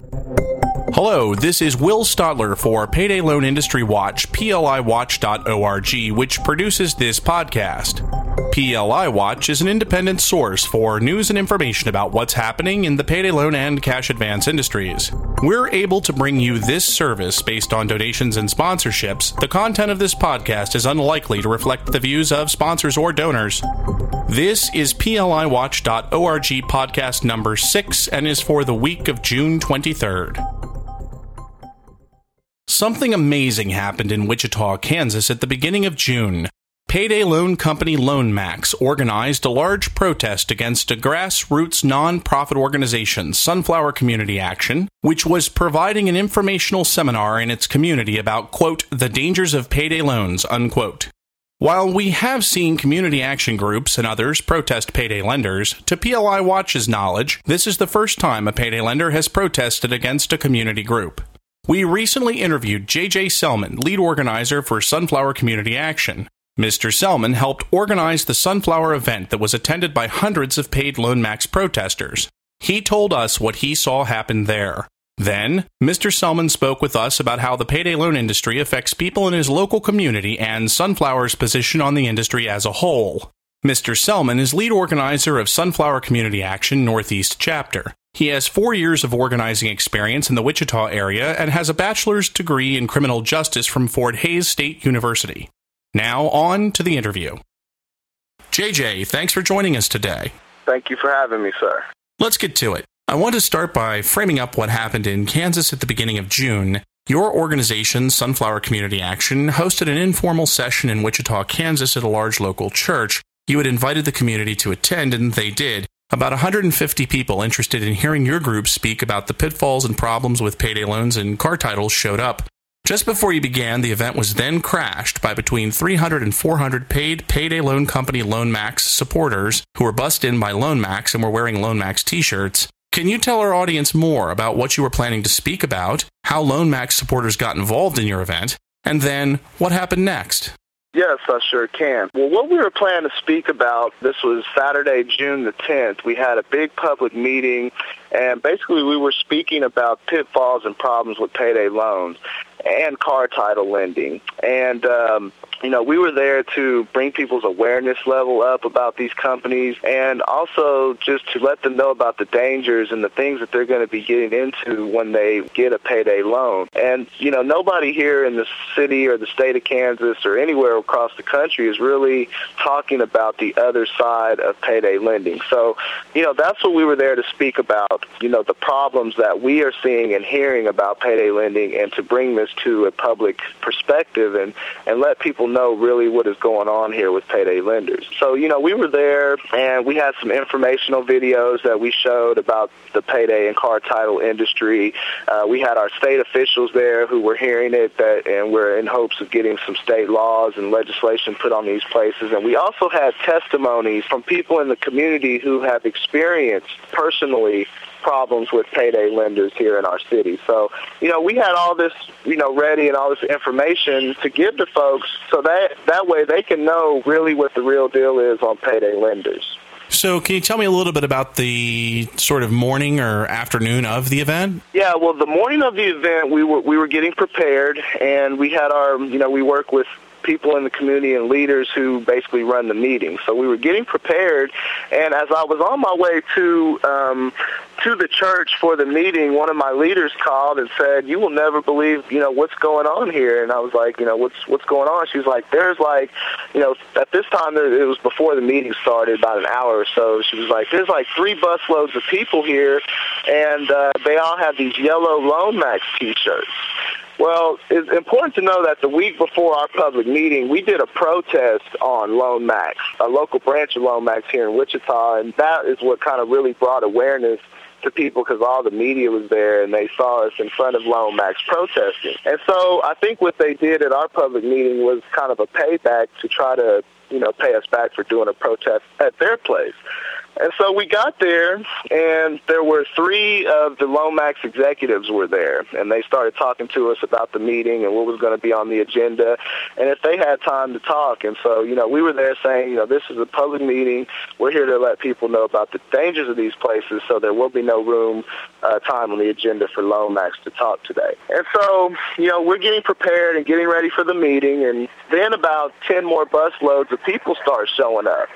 Hello, this is Will Stotler for Payday Loan Industry Watch, PLIWatch.org, which produces this podcast. PLI Watch is an independent source for news and information about what's happening in the payday loan and cash advance industries. We're able to bring you this service based on donations and sponsorships. The content of this podcast is unlikely to reflect the views of sponsors or donors. This is PLIWatch.org podcast number 6 and is for the week of June 23rd. Something amazing happened in Wichita, Kansas at the beginning of June. Payday loan company LoanMax organized a large protest against a grassroots nonprofit organization, Sunflower Community Action, which was providing an informational seminar in its community about, quote, the dangers of payday loans, unquote. While we have seen community action groups and others protest payday lenders, to PLI Watch's knowledge, this is the first time a payday lender has protested against a community group. We recently interviewed JJ Selmon, lead organizer for Sunflower Community Action. Mr. Selmon helped organize the Sunflower event that was attended by hundreds of paid LoanMax protesters. He told us what he saw happen there. Then, Mr. Selmon spoke with us about how the payday loan industry affects people in his local community and Sunflower's position on the industry as a whole. Mr. Selmon is lead organizer of Sunflower Community Action Northeast Chapter. He has four years of organizing experience in the Wichita area and has a bachelor's degree in criminal justice from Fort Hays State University. Now, on to the interview. JJ, thanks for joining us today. Thank you for having me, sir. Let's get to it. I want to start by framing up what happened in Kansas at the beginning of June. Your organization, Sunflower Community Action, hosted an informal session in Wichita, Kansas at a large local church. You had invited the community to attend, and they did. About 150 people interested in hearing your group speak about the pitfalls and problems with payday loans and car titles showed up. Just before you began, the event was then crashed by between 300 and 400 paid payday loan company LoanMax supporters who were bussed in by LoanMax and were wearing LoanMax t shirts. Can you tell our audience more about what you were planning to speak about, how Lone LoanMax supporters got involved in your event, and then what happened next? Yes, I sure can. Well, what we were planning to speak about, this was Saturday, June the 10th. We had a big public meeting, and basically we were speaking about pitfalls and problems with payday loans and car title lending. And um, you know, we were there to bring people's awareness level up about these companies and also just to let them know about the dangers and the things that they're going to be getting into when they get a payday loan. And, you know, nobody here in the city or the state of Kansas or anywhere across the country is really talking about the other side of payday lending. So, you know, that's what we were there to speak about, you know, the problems that we are seeing and hearing about payday lending and to bring this to a public perspective and, and let people know really what is going on here with payday lenders. So, you know, we were there and we had some informational videos that we showed about the payday and car title industry. Uh, we had our state officials there who were hearing it that, and we're in hopes of getting some state laws and legislation put on these places. And we also had testimonies from people in the community who have experienced personally problems with payday lenders here in our city. So, you know, we had all this, you know, ready and all this information to give to folks so that that way they can know really what the real deal is on payday lenders. So, can you tell me a little bit about the sort of morning or afternoon of the event? Yeah, well, the morning of the event, we were we were getting prepared, and we had our, you know, we work with people in the community and leaders who basically run the meeting. So we were getting prepared, and as I was on my way to um, to the church for the meeting, one of my leaders called and said, "You will never believe, you know, what's going on here." And I was like, "You know, what's what's going on?" She was like, "There's like, you know, at this time it was before the meeting started, about an hour or so. She was like, "There's like three busloads of people here, and uh, they all have these yellow LoanMax T-shirts." Well, it's important to know that the week before our public meeting, we did a protest on LoanMax, a local branch of LoanMax here in Wichita, and that is what kind of really brought awareness to people because all the media was there and they saw us in front of LoanMax protesting. And so I think what they did at our public meeting was kind of a payback to try to, you know, pay us back for doing a protest at their place. And so we got there, and there were three of the LoanMax executives were there, and they started talking to us about the meeting and what was going to be on the agenda, and if they had time to talk. And so, you know, we were there saying, you know, this is a public meeting. We're here to let people know about the dangers of these places, so there will be no room, uh, time on the agenda for LoanMax to talk today. And so, you know, we're getting prepared and getting ready for the meeting, and then about 10 more bus loads of people start showing up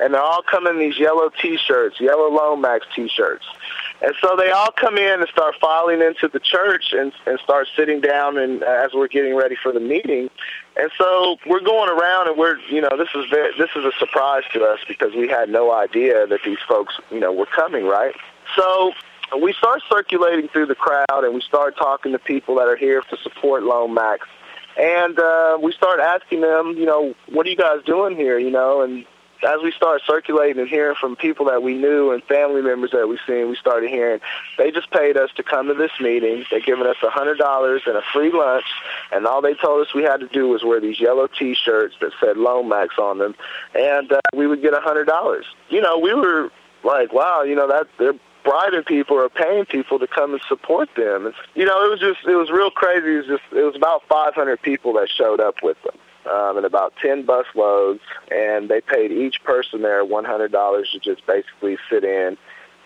and they're all coming in these yellow T-shirts, yellow LoanMax T-shirts. And so they all come in and start filing into the church and, and start sitting down and as we're getting ready for the meeting. And so we're going around and we're, you know, this is very, this is a surprise to us because we had no idea that these folks, you know, were coming, right? So we start circulating through the crowd and we start talking to people that are here to support LoanMax. And uh, we start asking them, you know, what are you guys doing here, you know, and as we started circulating and hearing from people that we knew and family members that we seen, we started hearing they just paid us to come to this meeting. They're giving us a hundred dollars and a free lunch, and all they told us we had to do was wear these yellow T-shirts that said LoanMax on them, and uh, we would get a hundred dollars. You know, we were like, wow, you know that they're bribing people or paying people to come and support them. It's, you know, it was just it was real crazy. It was just it was about 500 people that showed up with them um, and about 10 bus loads, and they paid each person there $100 to just basically sit in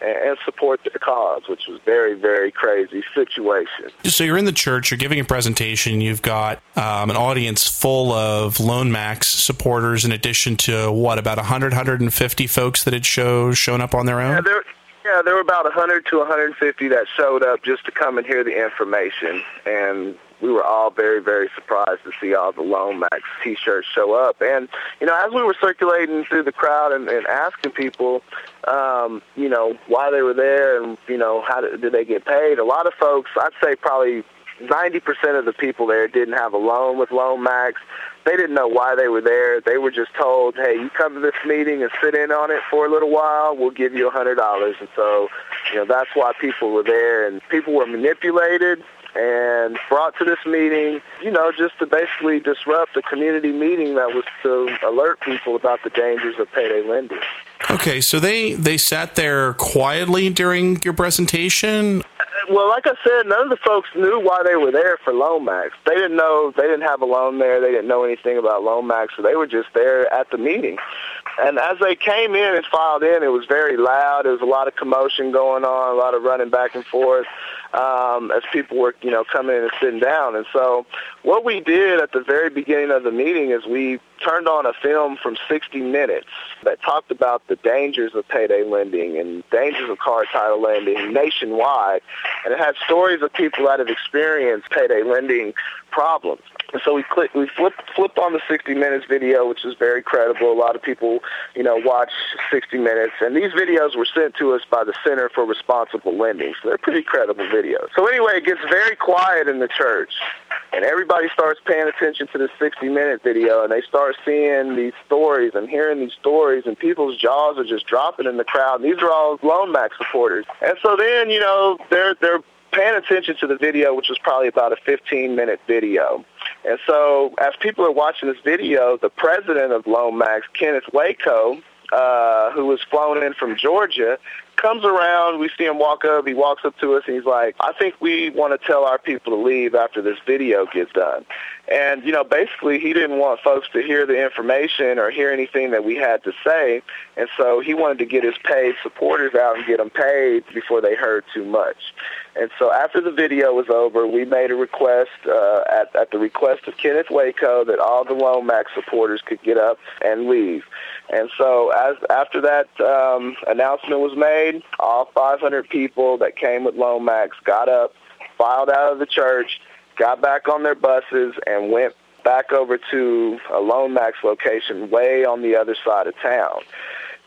and support their cause, which was very, very crazy situation. So you're in the church, you're giving a presentation, you've got um, an audience full of LoanMax supporters in addition to, what, about 100, 150 folks that had show, shown up on their own? Yeah, there, yeah, there were about 100 to 150 that showed up just to come and hear the information. And we were all very, very surprised to see all the LoanMax T-shirts show up. And you know, as we were circulating through the crowd and, and asking people, um, you know, why they were there and you know how did, did they get paid, a lot of folks, I'd say probably 90% of the people there didn't have a loan with LoanMax. They didn't know why they were there. They were just told, hey, you come to this meeting and sit in on it for a little while, we'll give you a $100. And so, you know, that's why people were there. And people were manipulated and brought to this meeting, you know, just to basically disrupt the community meeting that was to alert people about the dangers of payday lending. Okay, so they they sat there quietly during your presentation. Well, like I said, none of the folks knew why they were there for LoanMax. They didn't know they didn't have a loan there. They didn't know anything about LoanMax, so they were just there at the meeting. And as they came in and filed in, it was very loud. There was a lot of commotion going on, a lot of running back and forth um, as people were, you know, coming in and sitting down. And so what we did at the very beginning of the meeting is we turned on a film from 60 Minutes that talked about the dangers of payday lending and dangers of car title lending nationwide. And it had stories of people that have experienced payday lending problems. And so we clicked, we flipped, flipped on the 60 Minutes video, which is very credible. A lot of people, you know, watch 60 Minutes, and these videos were sent to us by the Center for Responsible Lending, so they're pretty credible videos. So anyway, it gets very quiet in the church, and everybody starts paying attention to the 60 Minute video, and they start seeing these stories and hearing these stories, and people's jaws are just dropping in the crowd. And these are all LoanMax supporters, and so then, you know, they're they're paying attention to the video, which was probably about a 15 minute video. And so as people are watching this video, the president of LoanMax, Kenneth Waco, uh, who was flown in from Georgia, comes around. We see him walk up. He walks up to us and he's like, I think we want to tell our people to leave after this video gets done. And, you know, basically he didn't want folks to hear the information or hear anything that we had to say. And so he wanted to get his paid supporters out and get them paid before they heard too much. And so after the video was over, we made a request uh, at, at the request of Kenneth Waco that all the LoanMax supporters could get up and leave. And so as after that um, announcement was made, all 500 people that came with LoanMax got up, filed out of the church, got back on their buses, and went back over to a LoanMax location way on the other side of town.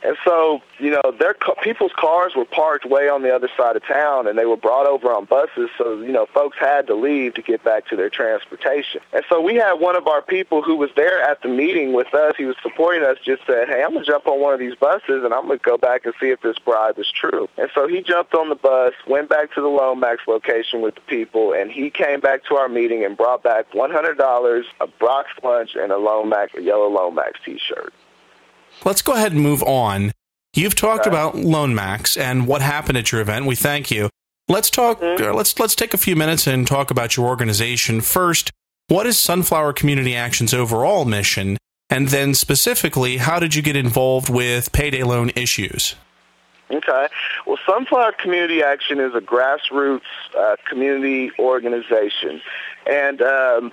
And so, you know, their people's cars were parked way on the other side of town, and they were brought over on buses. So, you know, folks had to leave to get back to their transportation. And so, we had one of our people who was there at the meeting with us. He was supporting us. Just said, "Hey, I'm gonna jump on one of these buses, and I'm gonna go back and see if this bribe is true." And so, he jumped on the bus, went back to the LoanMax location with the people, and he came back to our meeting and brought back $100, a Brock's lunch, and a LoanMax, a yellow LoanMax T-shirt. Let's go ahead and move on. You've talked about LoanMax and what happened at your event. We thank you. Let's talk. Mm-hmm. Uh, let's let's take a few minutes and talk about your organization first. What is Sunflower Community Action's overall mission? And then specifically, how did you get involved with payday loan issues? Okay. Well, Sunflower Community Action is a grassroots uh, community organization. And um,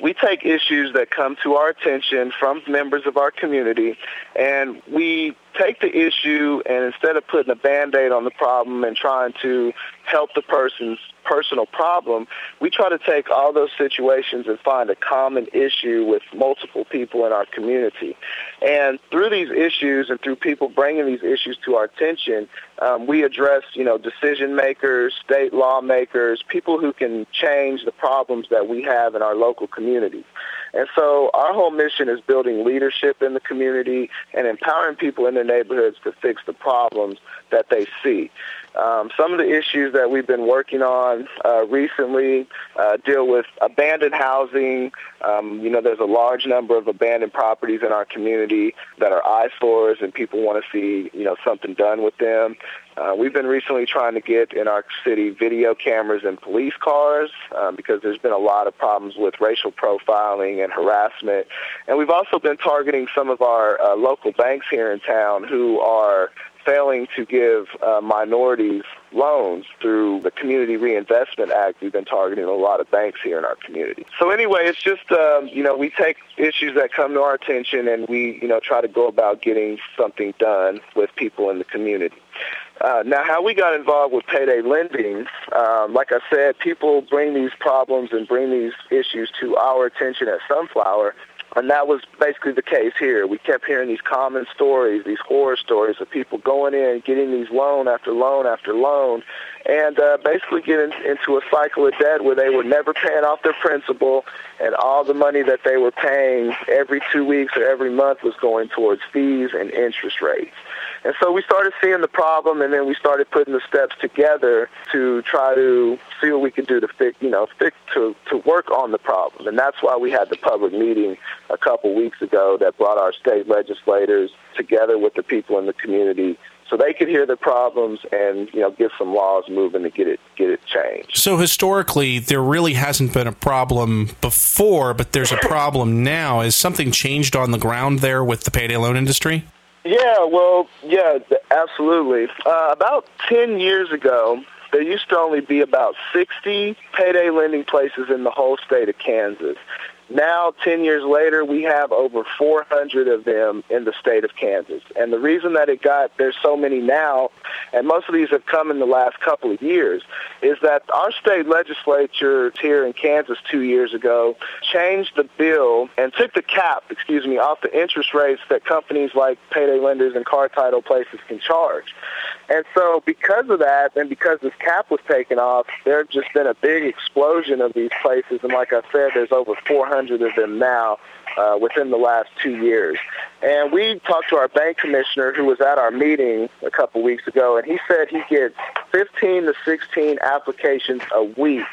we take issues that come to our attention from members of our community and we take the issue and instead of putting a band-aid on the problem and trying to help the person's personal problem, we try to take all those situations and find a common issue with multiple people in our community. And through these issues and through people bringing these issues to our attention, um, we address, you know, decision makers, state lawmakers, people who can change the problems that we have in our local communities. And so our whole mission is building leadership in the community and empowering people in their neighborhoods to fix the problems that they see. Um, some of the issues that we've been working on uh, recently uh, deal with abandoned housing. Um, you know, there's a large number of abandoned properties in our community that are eyesores, and people want to see, you know, something done with them. Uh, we've been recently trying to get in our city video cameras in police cars um, because there's been a lot of problems with racial profiling and harassment. And we've also been targeting some of our uh, local banks here in town who are failing to give uh, minorities loans through the Community Reinvestment Act. We've been targeting a lot of banks here in our community. So anyway, it's just um, you know we take issues that come to our attention and we you know try to go about getting something done with people in the community. Uh, now, how we got involved with payday lending, um, like I said, people bring these problems and bring these issues to our attention at Sunflower, and that was basically the case here. We kept hearing these common stories, these horror stories of people going in, getting these loan after loan after loan, and uh, basically getting into a cycle of debt where they were never paying off their principal, and all the money that they were paying every two weeks or every month was going towards fees and interest rates. And so we started seeing the problem, and then we started putting the steps together to try to see what we could do to fix, you know, fix to to work on the problem. And that's why we had the public meeting a couple weeks ago that brought our state legislators together with the people in the community so they could hear the problems and you know get some laws moving to get it get it changed. So historically, there really hasn't been a problem before, but there's a problem now. Is something changed on the ground there with the payday loan industry? Yeah, well, yeah, absolutely. Uh, about 10 years ago, there used to only be about 60 payday lending places in the whole state of Kansas. Now, 10 years later, we have over 400 of them in the state of Kansas. And the reason that it got, there's so many now, and most of these have come in the last couple of years, is that our state legislature here in Kansas two years ago changed the bill and took the cap, excuse me, off the interest rates that companies like payday lenders and car title places can charge. And so because of that and because this cap was taken off, there's just been a big explosion of these places. And like I said, there's over 400 of them now uh, within the last two years. And we talked to our bank commissioner who was at our meeting a couple weeks ago, and he said he gets 15 to 16 applications a week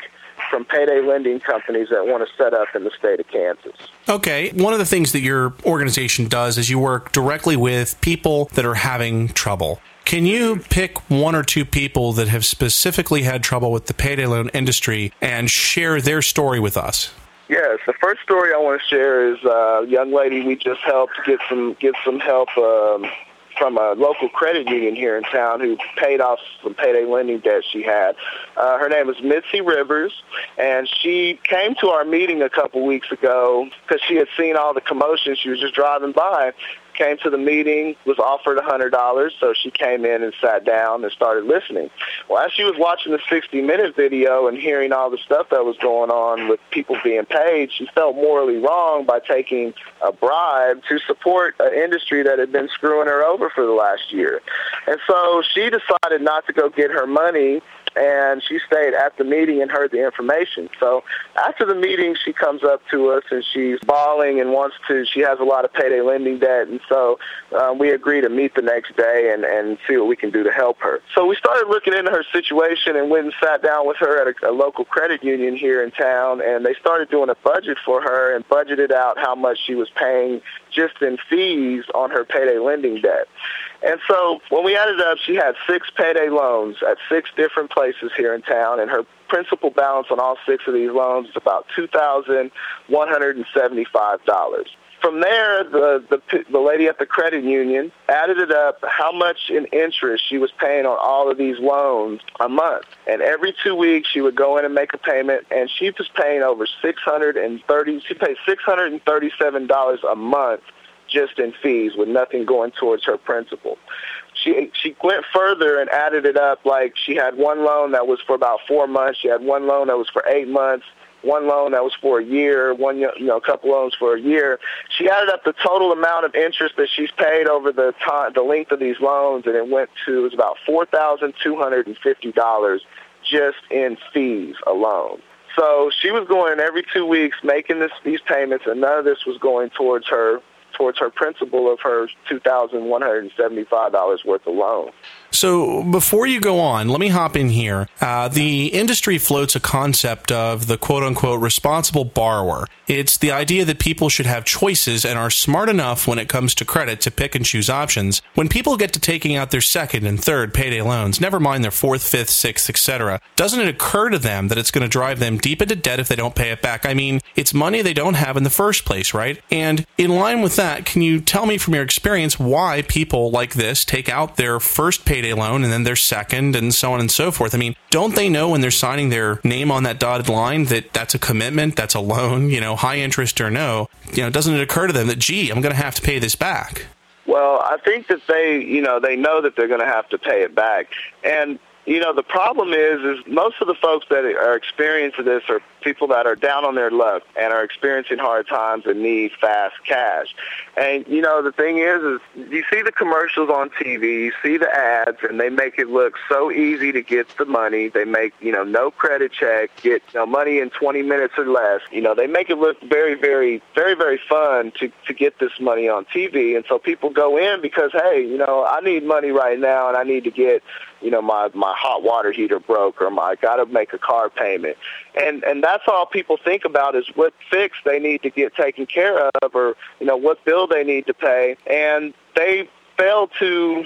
from payday lending companies that want to set up in the state of Kansas. Okay. One of the things that your organization does is you work directly with people that are having trouble. Can you pick one or two people that have specifically had trouble with the payday loan industry and share their story with us? Yes, the first story I want to share is uh, a young lady we just helped get some get some help um, from a local credit union here in town who paid off some payday lending debt she had. Uh, her name is Mitzi Rivers, and she came to our meeting a couple weeks ago because she had seen all the commotion. She was just driving by, came to the meeting, was offered a $100, so she came in and sat down and started listening. Well, as she was watching the 60-minute video and hearing all the stuff that was going on with people being paid, she felt morally wrong by taking a bribe to support an industry that had been screwing her over for the last year. And so she decided not to go get her money and she stayed at the meeting and heard the information. So after the meeting, she comes up to us and she's bawling and wants to. She has a lot of payday lending debt, and so um, we agree to meet the next day and and see what we can do to help her. So we started looking into her situation and went and sat down with her at a, a local credit union here in town, and they started doing a budget for her and budgeted out how much she was paying just in fees on her payday lending debt. And so when we added up, she had six payday loans at six different places here in town, and her principal balance on all six of these loans is about $2,175 from there, the, the the lady at the credit union added it up how much in interest she was paying on all of these loans a month. And every two weeks, she would go in and make a payment, and she was paying over six hundred and thirty. She paid six hundred and thirty-seven dollars a month just in fees, with nothing going towards her principal. She she went further and added it up. Like she had one loan that was for about four months. She had one loan that was for eight months one loan that was for a year, one you know, a couple loans for a year. She added up the total amount of interest that she's paid over the time, the length of these loans, and it went to it was about four thousand two hundred and fifty dollars just in fees alone. So she was going every two weeks making this, these payments, and none of this was going towards her towards her principal of her two thousand one hundred and seventy five dollars worth of loan. So before you go on, let me hop in here. Uh, the industry floats a concept of the quote unquote responsible borrower. It's the idea that people should have choices and are smart enough when it comes to credit to pick and choose options. When people get to taking out their second and third payday loans, never mind their fourth, fifth, sixth, etc., doesn't it occur to them that it's going to drive them deep into debt if they don't pay it back? I mean, it's money they don't have in the first place, right? And in line with that, can you tell me from your experience why people like this take out their first payday payday loan and then their second and so on and so forth. I mean, don't they know when they're signing their name on that dotted line that that's a commitment, that's a loan, you know, high interest or no? You know, doesn't it occur to them that, gee, I'm going to have to pay this back? Well, I think that they, you know, they know that they're going to have to pay it back. And you know, the problem is, is most of the folks that are experiencing this are people that are down on their luck and are experiencing hard times and need fast cash. And you know, the thing is, is you see the commercials on TV, you see the ads, and they make it look so easy to get the money. They make you know no credit check, get you know, money in 20 minutes or less. You know, they make it look very, very, very, very fun to to get this money on TV, and so people go in because hey, you know, I need money right now, and I need to get you know my my hot water heater broke or my I got to make a car payment and and that's all people think about is what fix they need to get taken care of or you know what bill they need to pay. And they fail to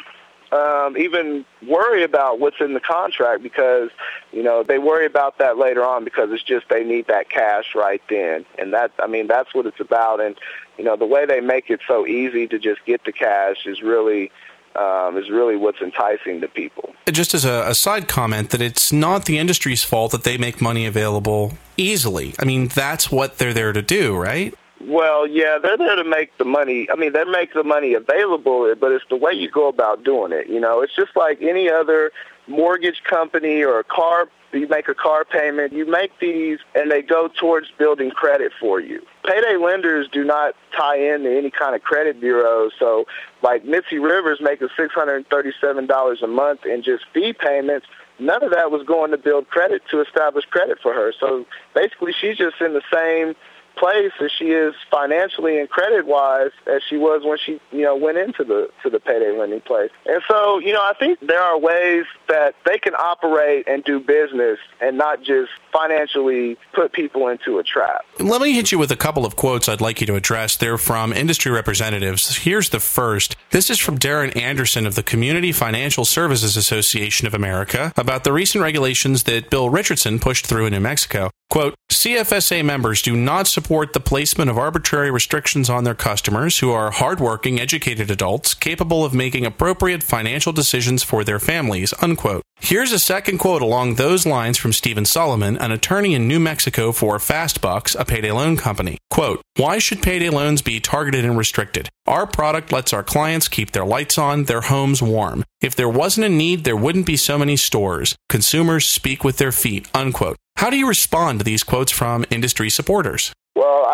um, even worry about what's in the contract because you know they worry about that later on because it's just they need that cash right then. And that I mean that's what it's about. And you know the way they make it so easy to just get the cash is really um, is really what's enticing to people. Just as a, a, side comment, that it's not the industry's fault that they make money available easily. I mean, that's what they're there to do, right? Well, yeah, they're there to make the money. I mean, they make the money available, but it's the way you go about doing it. You know, it's just like any other mortgage company or a car you make a car payment, you make these and they go towards building credit for you. Payday lenders do not tie into any kind of credit bureau. So like Mitzi Rivers making $637 a month in just fee payments, none of that was going to build credit to establish credit for her. So basically she's just in the same place as she is financially and credit wise as she was when she you know went into the to the payday lending place. And so you know I think there are ways that they can operate and do business and not just financially put people into a trap. Let me hit you with a couple of quotes I'd like you to address. They're from industry representatives. Here's the first. This is from Darrin Andersen of the Community Financial Services Association of America about the recent regulations that Bill Richardson pushed through in New Mexico. Quote, CFSA members do not support the placement of arbitrary restrictions on their customers who are hardworking, educated adults capable of making appropriate financial decisions for their families, unquote. Here's a second quote along those lines from Stephen Solomon, an attorney in New Mexico for Fastbucks, a payday loan company. Quote, Why should payday loans be targeted and restricted? Our product lets our clients keep their lights on, their homes warm. If there wasn't a need, there wouldn't be so many stores. Consumers speak with their feet, unquote. How do you respond to these quotes from industry supporters?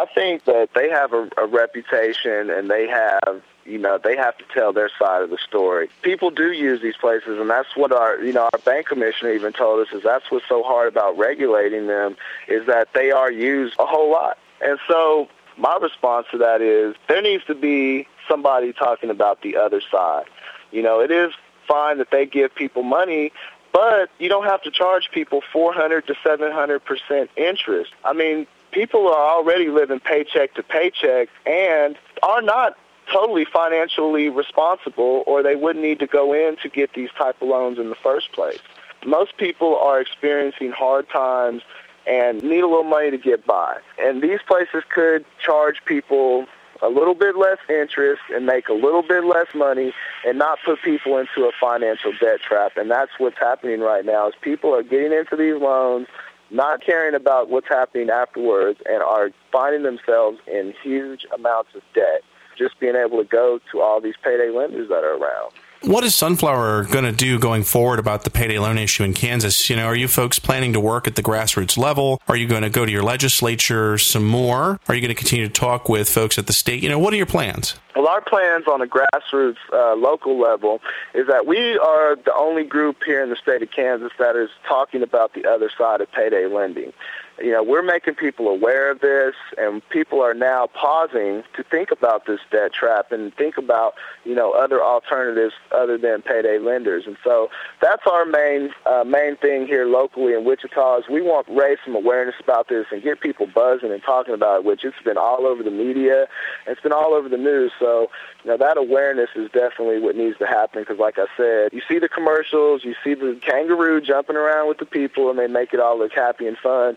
I think that they have a, a reputation and they have you know they have to tell their side of the story. People do use these places and that's what our you know our bank commissioner even told us is that's what's so hard about regulating them is that they are used a whole lot. And so my response to that is there needs to be somebody talking about the other side. You know it is fine that they give people money but you don't have to charge people 400 to 700% interest. I mean, people are already living paycheck to paycheck and are not totally financially responsible or they wouldn't need to go in to get these type of loans in the first place. Most people are experiencing hard times and need a little money to get by. And these places could charge people a little bit less interest and make a little bit less money and not put people into a financial debt trap. And that's what's happening right now is people are getting into these loans, not caring about what's happening afterwards and are finding themselves in huge amounts of debt just being able to go to all these payday lenders that are around. What is Sunflower going to do going forward about the payday loan issue in Kansas? You know, are you folks planning to work at the grassroots level? Are you going to go to your legislature some more? Are you going to continue to talk with folks at the state? You know, what are your plans? Well, our plans on a grassroots uh, local level is that we are the only group here in the state of Kansas that is talking about the other side of payday lending you know, we're making people aware of this, and people are now pausing to think about this debt trap and think about, you know, other alternatives other than payday lenders. And so that's our main uh, main thing here locally in Wichita is we want to raise some awareness about this and get people buzzing and talking about it, which it's been all over the media, it's been all over the news. So, you know, that awareness is definitely what needs to happen because, like I said, you see the commercials, you see the kangaroo jumping around with the people, and they make it all look happy and fun.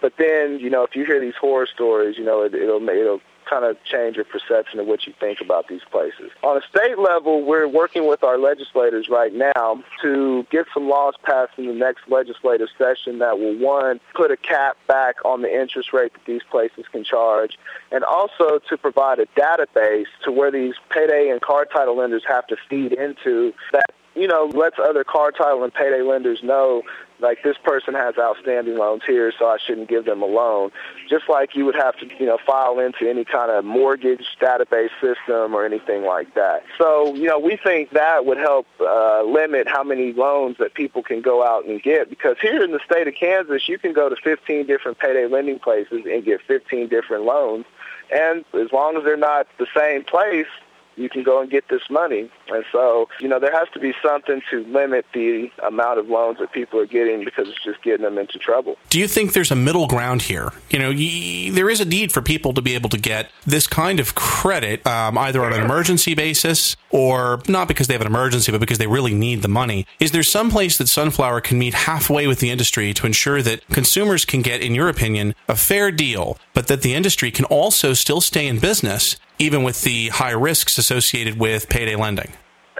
But then, you know, if you hear these horror stories, you know, it, it'll it'll kind of change your perception of what you think about these places. On a state level, we're working with our legislators right now to get some laws passed in the next legislative session that will, one, put a cap back on the interest rate that these places can charge, and also to provide a database to where these payday and car title lenders have to feed into that you know, lets other car title and payday lenders know like this person has outstanding loans here, so I shouldn't give them a loan. Just like you would have to, you know, file into any kind of mortgage database system or anything like that. So, you know, we think that would help uh, limit how many loans that people can go out and get because here in the state of Kansas, you can go to 15 different payday lending places and get 15 different loans. And as long as they're not the same place, you can go and get this money. And so, you know, there has to be something to limit the amount of loans that people are getting because it's just getting them into trouble. Do you think there's a middle ground here? You know, y- there is a need for people to be able to get this kind of credit um, either on an emergency basis or not because they have an emergency, but because they really need the money. Is there some place that Sunflower can meet halfway with the industry to ensure that consumers can get, in your opinion, a fair deal, but that the industry can also still stay in business even with the high risks associated with payday lending?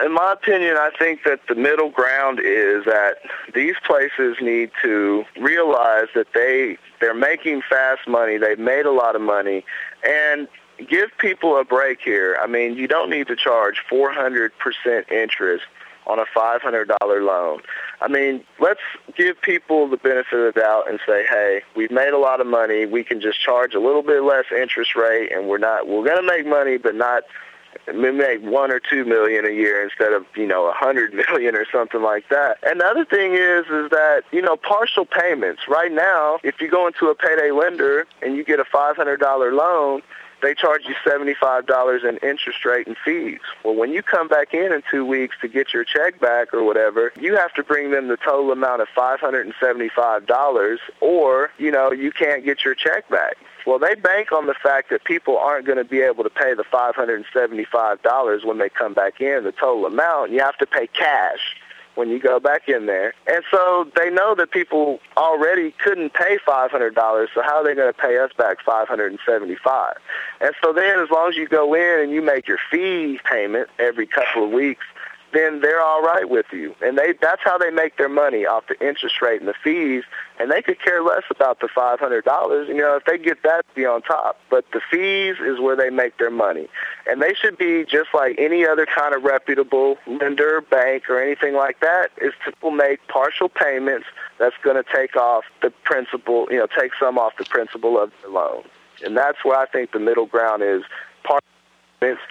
In my opinion, I think that the middle ground is that these places need to realize that they they're making fast money. They've made a lot of money, and give people a break here. I mean, you don't need to charge 400% interest on a $500 loan. I mean, let's give people the benefit of the doubt and say, hey, we've made a lot of money. We can just charge a little bit less interest rate, and we're not we're going to make money, but not we make one or two million a year instead of you know a hundred million or something like that. And the other thing is is that you know partial payments. Right now, if you go into a payday lender and you get a five hundred dollar loan, they charge you $75 in interest rate and fees. Well, when you come back in in two weeks to get your check back or whatever, you have to bring them the total amount of $575 or, you know, you can't get your check back. Well, they bank on the fact that people aren't going to be able to pay the $575 when they come back in, the total amount. You have to pay cash when you go back in there. And so they know that people already couldn't pay $500, so how are they going to pay us back 575 And so then as long as you go in and you make your fee payment every couple of weeks, then they're all right with you. And they that's how they make their money off the interest rate and the fees. And they could care less about the five hundred dollars. You know, if they get that, be on top. But the fees is where they make their money. And they should be just like any other kind of reputable lender, bank, or anything like that. Is to make partial payments that's going to take off the principal. You know, take some off the principal of the loan. And that's where I think the middle ground is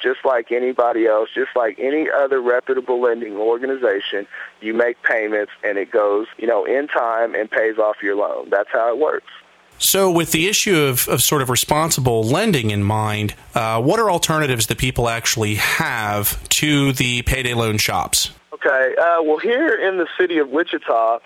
just like anybody else, just like any other reputable lending organization. You make payments and it goes, you know, in time and pays off your loan. That's how it works. So, with the issue of, of sort of responsible lending in mind, uh, what are alternatives that people actually have to the payday loan shops? Okay. Uh, well, here in the city of Wichita,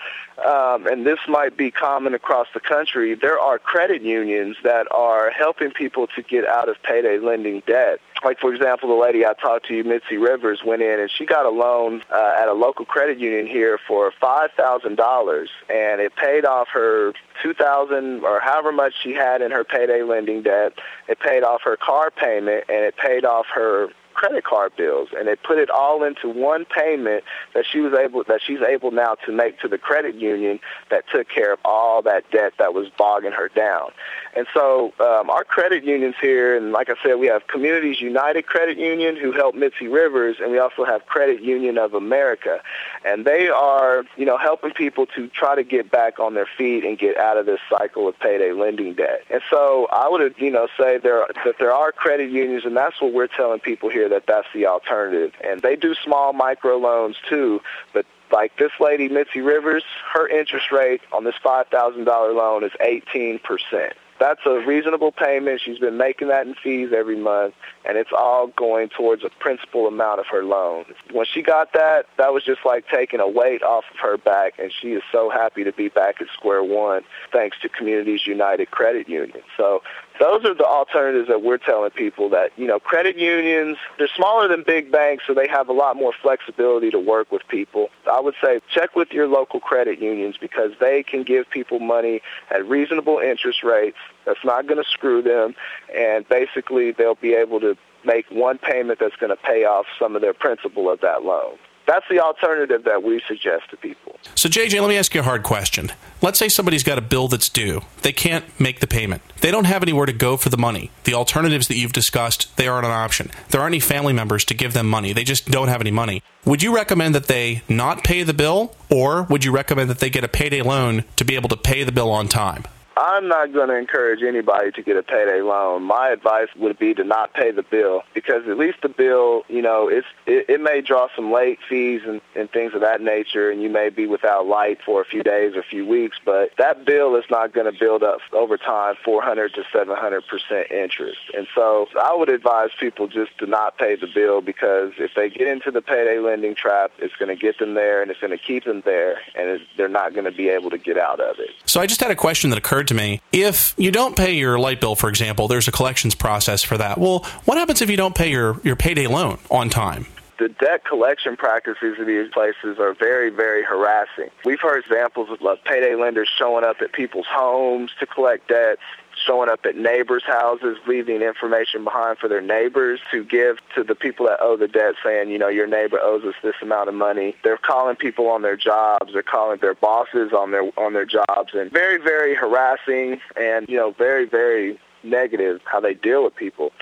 um, and this might be common across the country, there are credit unions that are helping people to get out of payday lending debt. Like, for example, the lady I talked to, Mitzi Rivers, went in and she got a loan uh, at a local credit union here for $5,000, and it paid off her 2000 or however much she had in her payday lending debt. It paid off her car payment, and it paid off her credit card bills and they put it all into one payment that she was able that she's able now to make to the credit union that took care of all that debt that was bogging her down. And so um, our credit unions here, and like I said, we have Communities United Credit Union who help Mitzi Rivers, and we also have Credit Union of America. And they are, you know, helping people to try to get back on their feet and get out of this cycle of payday lending debt. And so I would, you know, say there that there are credit unions, and that's what we're telling people here that that's the alternative. And they do small micro loans too, but like this lady, Mitzi Rivers, her interest rate on this $5,000 loan is 18% that's a reasonable payment. She's been making that in fees every month, and it's all going towards a principal amount of her loan. When she got that, that was just like taking a weight off of her back, and she is so happy to be back at square one thanks to Communities United Credit Union. So those are the alternatives that we're telling people that, you know, credit unions, they're smaller than big banks, so they have a lot more flexibility to work with people. I would say check with your local credit unions because they can give people money at reasonable interest rates that's not going to screw them, and basically they'll be able to make one payment that's going to pay off some of their principal of that loan that's the alternative that we suggest to people. So, JJ, let me ask you a hard question. Let's say somebody's got a bill that's due. They can't make the payment. They don't have anywhere to go for the money. The alternatives that you've discussed, they aren't an option. There aren't any family members to give them money. They just don't have any money. Would you recommend that they not pay the bill, or would you recommend that they get a payday loan to be able to pay the bill on time? I'm not going to encourage anybody to get a payday loan. My advice would be to not pay the bill because at least the bill, you know, it's it, it may draw some late fees and, and things of that nature, and you may be without light for a few days or a few weeks. But that bill is not going to build up over time 400 to 700 percent interest. And so I would advise people just to not pay the bill because if they get into the payday lending trap, it's going to get them there and it's going to keep them there, and they're not going to be able to get out of it. So I just had a question that occurred occurred to me if you don't pay your light bill, for example, there's a collections process for that. Well, what happens if you don't pay your, your payday loan on time? the debt collection practices of these places are very, very harassing. We've heard examples of payday lenders showing up at people's homes to collect debts, showing up at neighbors' houses, leaving information behind for their neighbors to give to the people that owe the debt, saying, you know, your neighbor owes us this amount of money. They're calling people on their jobs. They're calling their bosses on their on their jobs, and very, very harassing, and you know, very, very negative how they deal with people.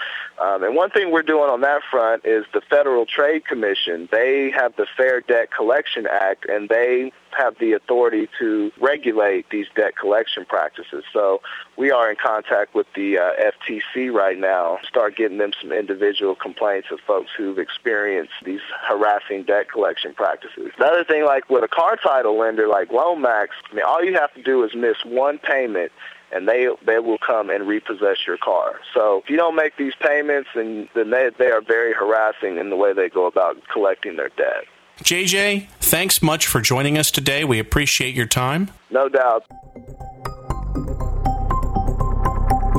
Um, and one thing we're doing on that front is the Federal Trade Commission. They have the Fair Debt Collection Act, and they have the authority to regulate these debt collection practices. So we are in contact with the uh, FTC right now, start getting them some individual complaints of folks who've experienced these harassing debt collection practices. The other thing, like with a car title lender like LoanMax, I mean, all you have to do is miss one payment and they they will come and repossess your car. So if you don't make these payments, then then they they are very harassing in the way they go about collecting their debt. JJ, thanks much for joining us today. We appreciate your time. No doubt.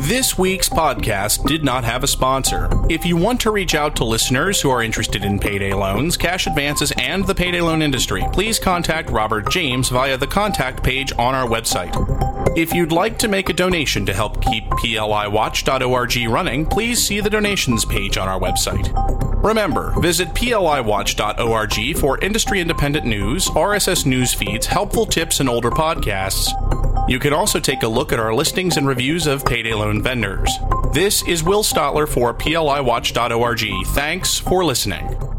This week's podcast did not have a sponsor. If you want to reach out to listeners who are interested in payday loans, cash advances, and the payday loan industry, please contact Robert James via the contact page on our website. If you'd like to make a donation to help keep PLIWatch.org running, please see the donations page on our website. Remember, visit PLIWatch.org for industry independent news, RSS news feeds, helpful tips, and older podcasts. You can also take a look at our listings and reviews of payday loan vendors. This is Will Stotler for PLIWatch.org. Thanks for listening.